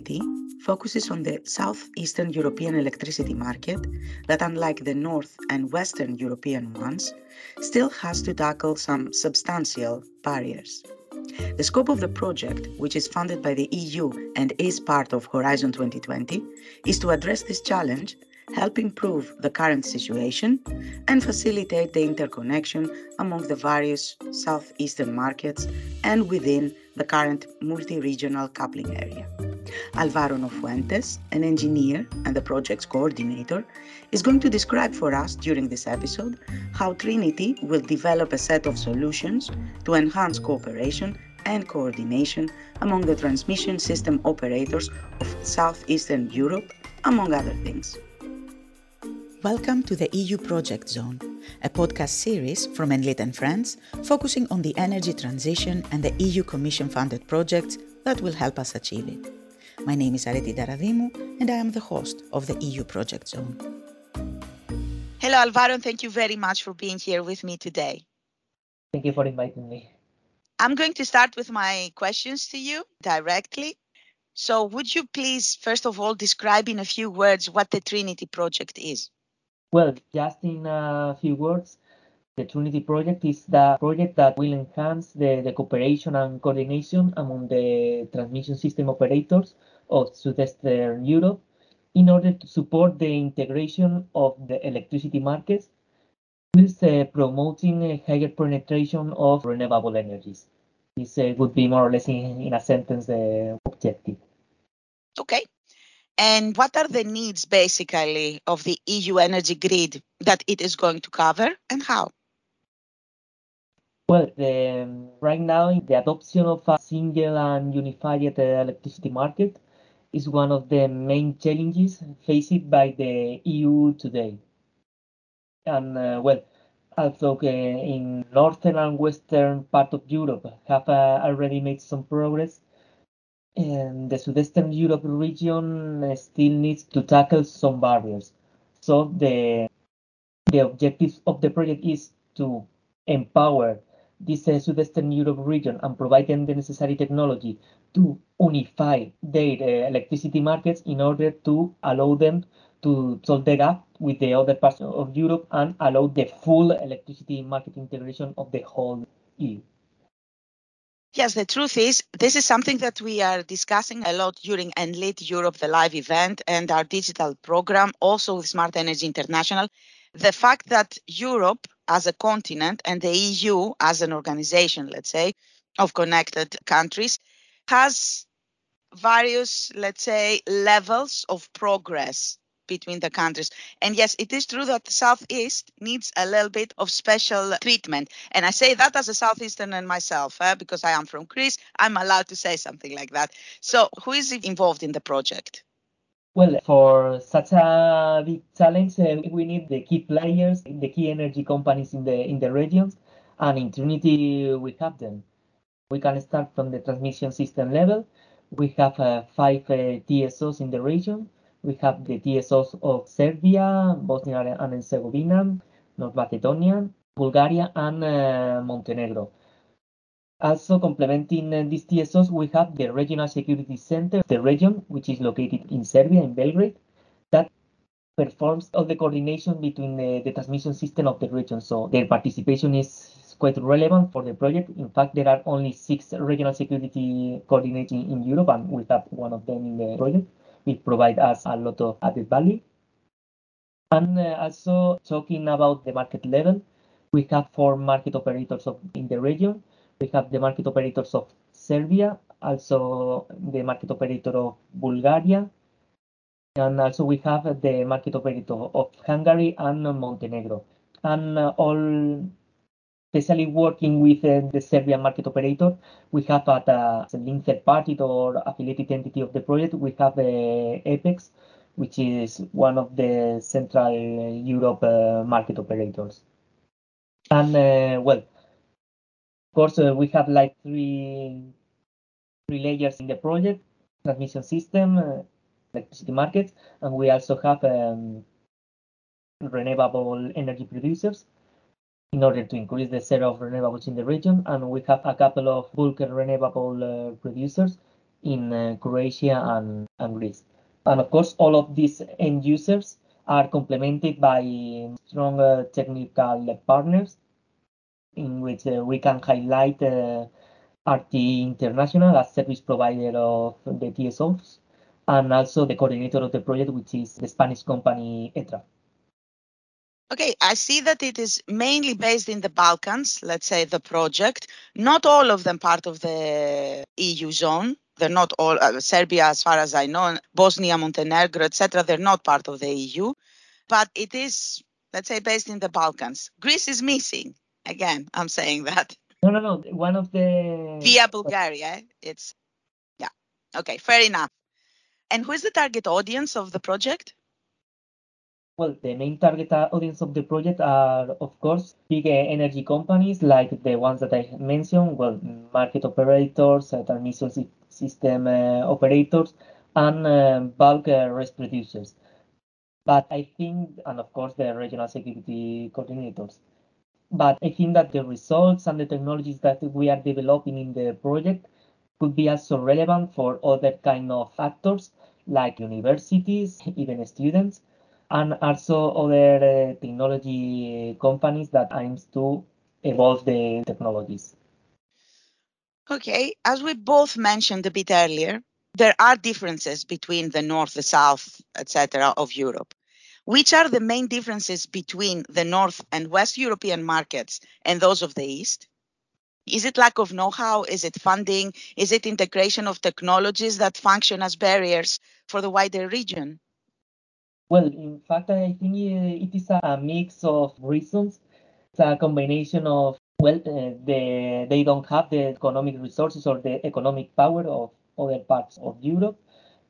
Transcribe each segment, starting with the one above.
Trinity focuses on the southeastern European electricity market that, unlike the north and western European ones, still has to tackle some substantial barriers. The scope of the project, which is funded by the EU and is part of Horizon 2020, is to address this challenge, help improve the current situation, and facilitate the interconnection among the various southeastern markets and within the current multi regional coupling area. Alvaro Nofuentes, an engineer and the project's coordinator, is going to describe for us during this episode how Trinity will develop a set of solutions to enhance cooperation and coordination among the transmission system operators of southeastern Europe, among other things. Welcome to the EU Project Zone, a podcast series from Enlit and Friends focusing on the energy transition and the EU Commission funded projects that will help us achieve it. My name is Areti Daradimu, and I am the host of the EU Project Zone. Hello, Alvaro, and thank you very much for being here with me today. Thank you for inviting me. I'm going to start with my questions to you directly. So, would you please, first of all, describe in a few words what the Trinity Project is? Well, just in a few words, the Trinity project is the project that will enhance the, the cooperation and coordination among the transmission system operators of Southeastern Europe in order to support the integration of the electricity markets whilst uh, promoting a higher penetration of renewable energies. This uh, would be more or less in, in a sentence the objective. Okay, and what are the needs basically of the EU energy grid that it is going to cover and how? Well, the, right now, the adoption of a single and unified electricity market is one of the main challenges faced by the EU today. And uh, well, also uh, in northern and western part of Europe have uh, already made some progress and the Southeastern Europe region uh, still needs to tackle some barriers. So the the objective of the project is to empower this uh, Southeastern Europe region and provide them the necessary technology to unify their uh, electricity markets in order to allow them to solve the gap with the other parts of Europe and allow the full electricity market integration of the whole EU. Yes, the truth is, this is something that we are discussing a lot during Enlit Europe, the live event, and our digital program, also with Smart Energy International. The fact that Europe as a continent and the EU as an organization, let's say, of connected countries, has various, let's say, levels of progress between the countries. And yes, it is true that the Southeast needs a little bit of special treatment. And I say that as a Southeasterner myself, eh, because I am from Greece, I'm allowed to say something like that. So, who is involved in the project? Well, for such a big challenge, uh, we need the key players, the key energy companies in the in the regions, and in Trinity we have them. We can start from the transmission system level. We have uh, five uh, TSOs in the region we have the TSOs of Serbia, Bosnia and Herzegovina, North Macedonia, Bulgaria, and uh, Montenegro. Also complementing uh, these TSOs, we have the Regional Security Center, the region, which is located in Serbia, in Belgrade, that performs all the coordination between the, the transmission system of the region. So their participation is quite relevant for the project. In fact, there are only six regional security coordinating in Europe, and we have one of them in the project it provides us a lot of added value. And uh, also talking about the market level, we have four market operators of, in the region. We have the market operators of Serbia, also the market operator of Bulgaria, and also we have the market operator of Hungary and Montenegro. And uh, all especially working with uh, the Serbian market operator, we have at a linked third party or affiliated entity of the project, we have uh, EPEX, which is one of the Central Europe uh, market operators. And uh, well, of course, uh, we have like three three layers in the project: transmission system, uh, electricity markets, and we also have um, renewable energy producers in order to increase the share of renewables in the region. And we have a couple of bulk renewable uh, producers in uh, Croatia and, and Greece. And of course, all of these end users are complemented by strong uh, technical partners in which uh, we can highlight uh, RT International as service provider of the TSOs and also the coordinator of the project, which is the Spanish company ETRA. Okay, I see that it is mainly based in the Balkans, let's say the project. Not all of them part of the EU zone. They're not all uh, Serbia, as far as I know, Bosnia, Montenegro, etc. They're not part of the EU, but it is, let's say, based in the Balkans. Greece is missing. Again, I'm saying that. No, no, no. One of the via Bulgaria. It's yeah. Okay, fair enough. And who is the target audience of the project? Well, the main target audience of the project are, of course, big energy companies like the ones that I mentioned, well, market operators, transmission system uh, operators, and uh, bulk uh, RES producers. But I think, and of course, the regional security coordinators. But I think that the results and the technologies that we are developing in the project could be also relevant for other kind of actors like universities, even students, and also other uh, technology companies that aims to evolve the technologies. Okay, as we both mentioned a bit earlier, there are differences between the north, the south, etc. of Europe. Which are the main differences between the north and west European markets and those of the east? Is it lack of know-how? Is it funding? Is it integration of technologies that function as barriers for the wider region? Well, in fact, I think it is a mix of reasons. It's a combination of, well, uh, the, they don't have the economic resources or the economic power of other parts of Europe.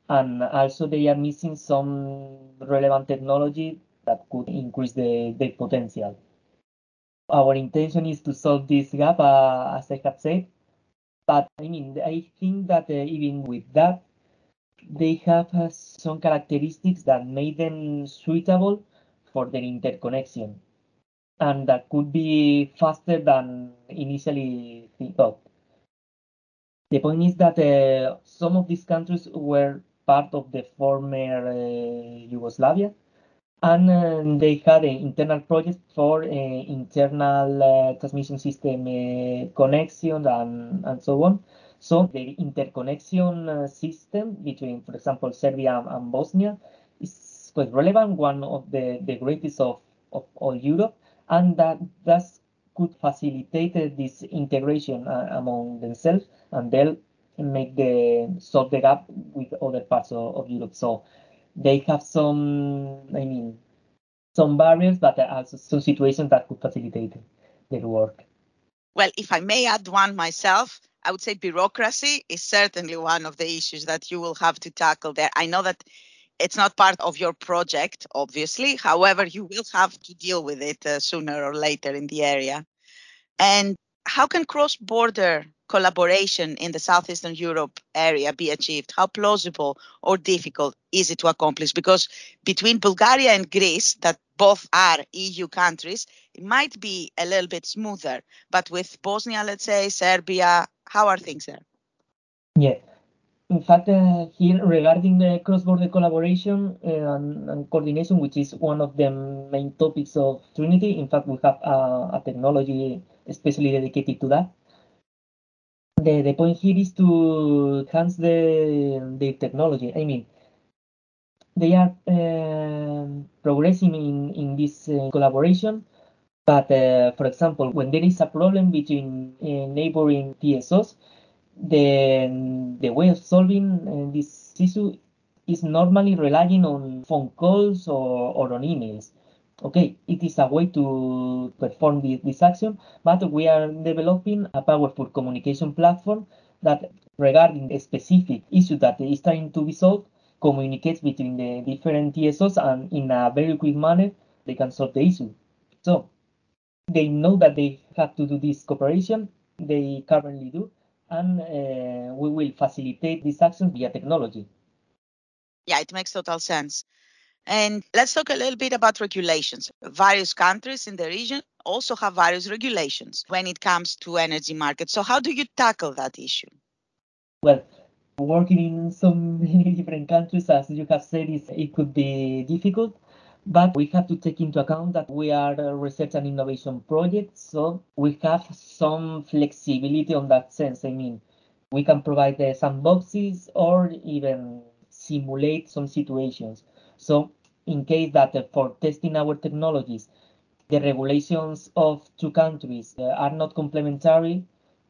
And also they are missing some relevant technology that could increase the, the potential. Our intention is to solve this gap, uh, as I have said. But I mean, I think that uh, even with that, they have uh, some characteristics that make them suitable for their interconnection and that could be faster than initially thought. The point is that uh, some of these countries were part of the former uh, Yugoslavia and uh, they had an internal project for uh, internal uh, transmission system uh, connection and, and so on. So the interconnection uh, system between, for example, Serbia and Bosnia is quite relevant, one of the, the greatest of, of all Europe, and that thus could facilitate uh, this integration uh, among themselves, and they'll make the solve the gap with other parts of, of Europe. So they have some, I mean, some barriers, but also some situations that could facilitate their work. Well, if I may add one myself, I would say bureaucracy is certainly one of the issues that you will have to tackle there. I know that it's not part of your project, obviously. However, you will have to deal with it uh, sooner or later in the area. And how can cross border collaboration in the southeastern Europe area be achieved? How plausible or difficult is it to accomplish? Because between Bulgaria and Greece, that both are EU countries, it might be a little bit smoother. But with Bosnia, let's say, Serbia, how are things there? Yeah. In fact, uh, here regarding the cross-border collaboration uh, and, and, coordination, which is one of the main topics of Trinity, in fact, we have uh, a technology especially dedicated to that the, the point here is to enhance the, the technology. I mean, they are uh, progressing in, in this uh, collaboration. But uh, for example, when there is a problem between uh, neighboring TSOs, the, the way of solving uh, this issue is normally relying on phone calls or, or on emails okay, it is a way to perform this, this action, but we are developing a powerful communication platform that regarding a specific issue that is trying to be solved, communicates between the different TSOs and in a very quick manner, they can solve the issue. So they know that they have to do this cooperation, they currently do, and uh, we will facilitate this action via technology. Yeah, it makes total sense. And let's talk a little bit about regulations. Various countries in the region also have various regulations when it comes to energy markets. So how do you tackle that issue? Well, working in so many different countries, as you have said, is it could be difficult. But we have to take into account that we are a research and innovation project, so we have some flexibility on that sense. I mean, we can provide uh, some boxes or even simulate some situations. So in case that uh, for testing our technologies, the regulations of two countries uh, are not complementary,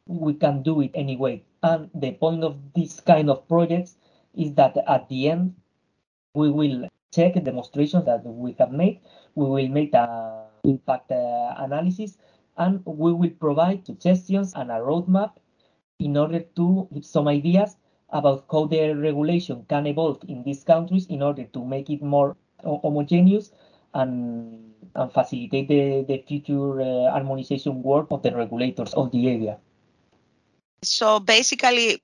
we can do it anyway. And the point of this kind of projects is that at the end, we will check the demonstrations that we have made. We will make an impact uh, analysis and we will provide suggestions and a roadmap in order to give some ideas about how the regulation can evolve in these countries in order to make it more homogeneous and, and facilitate the, the future uh, harmonization work of the regulators of the area. So basically,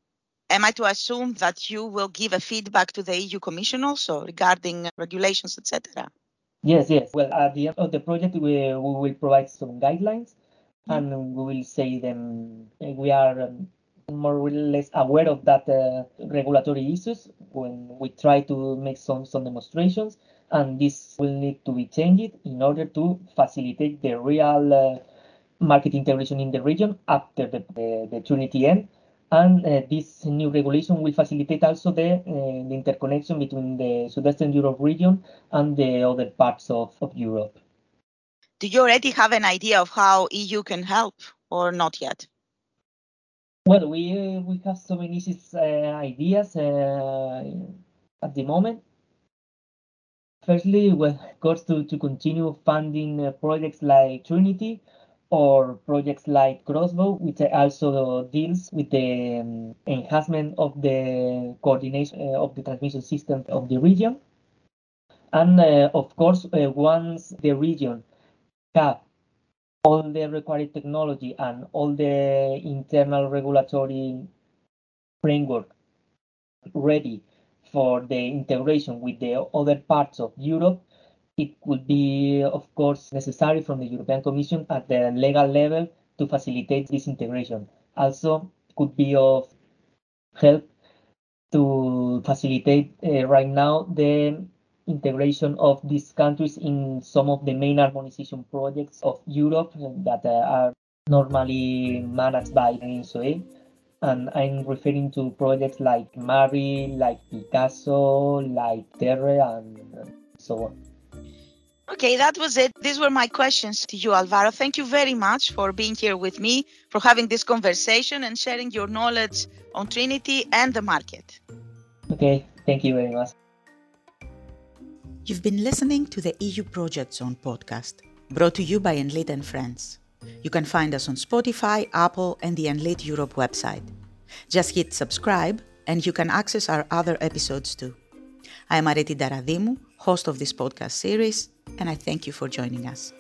am I to assume that you will give a feedback to the EU Commission also regarding regulations, etc.? Yes, yes. Well, at the end of the project, we, we will provide some guidelines mm-hmm. and we will say them we are um, more or less aware of that uh, regulatory issues when we try to make some some demonstrations and this will need to be changed in order to facilitate the real uh, market integration in the region after the, the, the Trinity end. And uh, this new regulation will facilitate also the, uh, the interconnection between the Southwestern Europe region and the other parts of, of Europe. Do you already have an idea of how EU can help or not yet? Well, we uh, we have some initial uh, ideas uh, at the moment. Firstly, well, of course, to, to continue funding projects like Trinity, or projects like Crossbow, which also deals with the um, enhancement of the coordination uh, of the transmission system of the region. And uh, of course, uh, once the region have all the required technology and all the internal regulatory framework ready for the integration with the other parts of Europe, it would be, of course, necessary from the European Commission at the legal level to facilitate this integration. Also, could be of help to facilitate uh, right now the integration of these countries in some of the main harmonization projects of Europe that uh, are normally managed by ENTSO-E. And I'm referring to projects like MARI, like Picasso, like Terre, and so on. Okay, that was it. These were my questions to you, Alvaro. Thank you very much for being here with me, for having this conversation and sharing your knowledge on Trinity and the market. Okay, thank you very much. You've been listening to the EU Project Zone podcast, brought to you by Enlit and Friends. You can find us on Spotify, Apple, and the Enlit Europe website. Just hit subscribe, and you can access our other episodes too. I am Areti Daradimu, host of this podcast series, and I thank you for joining us.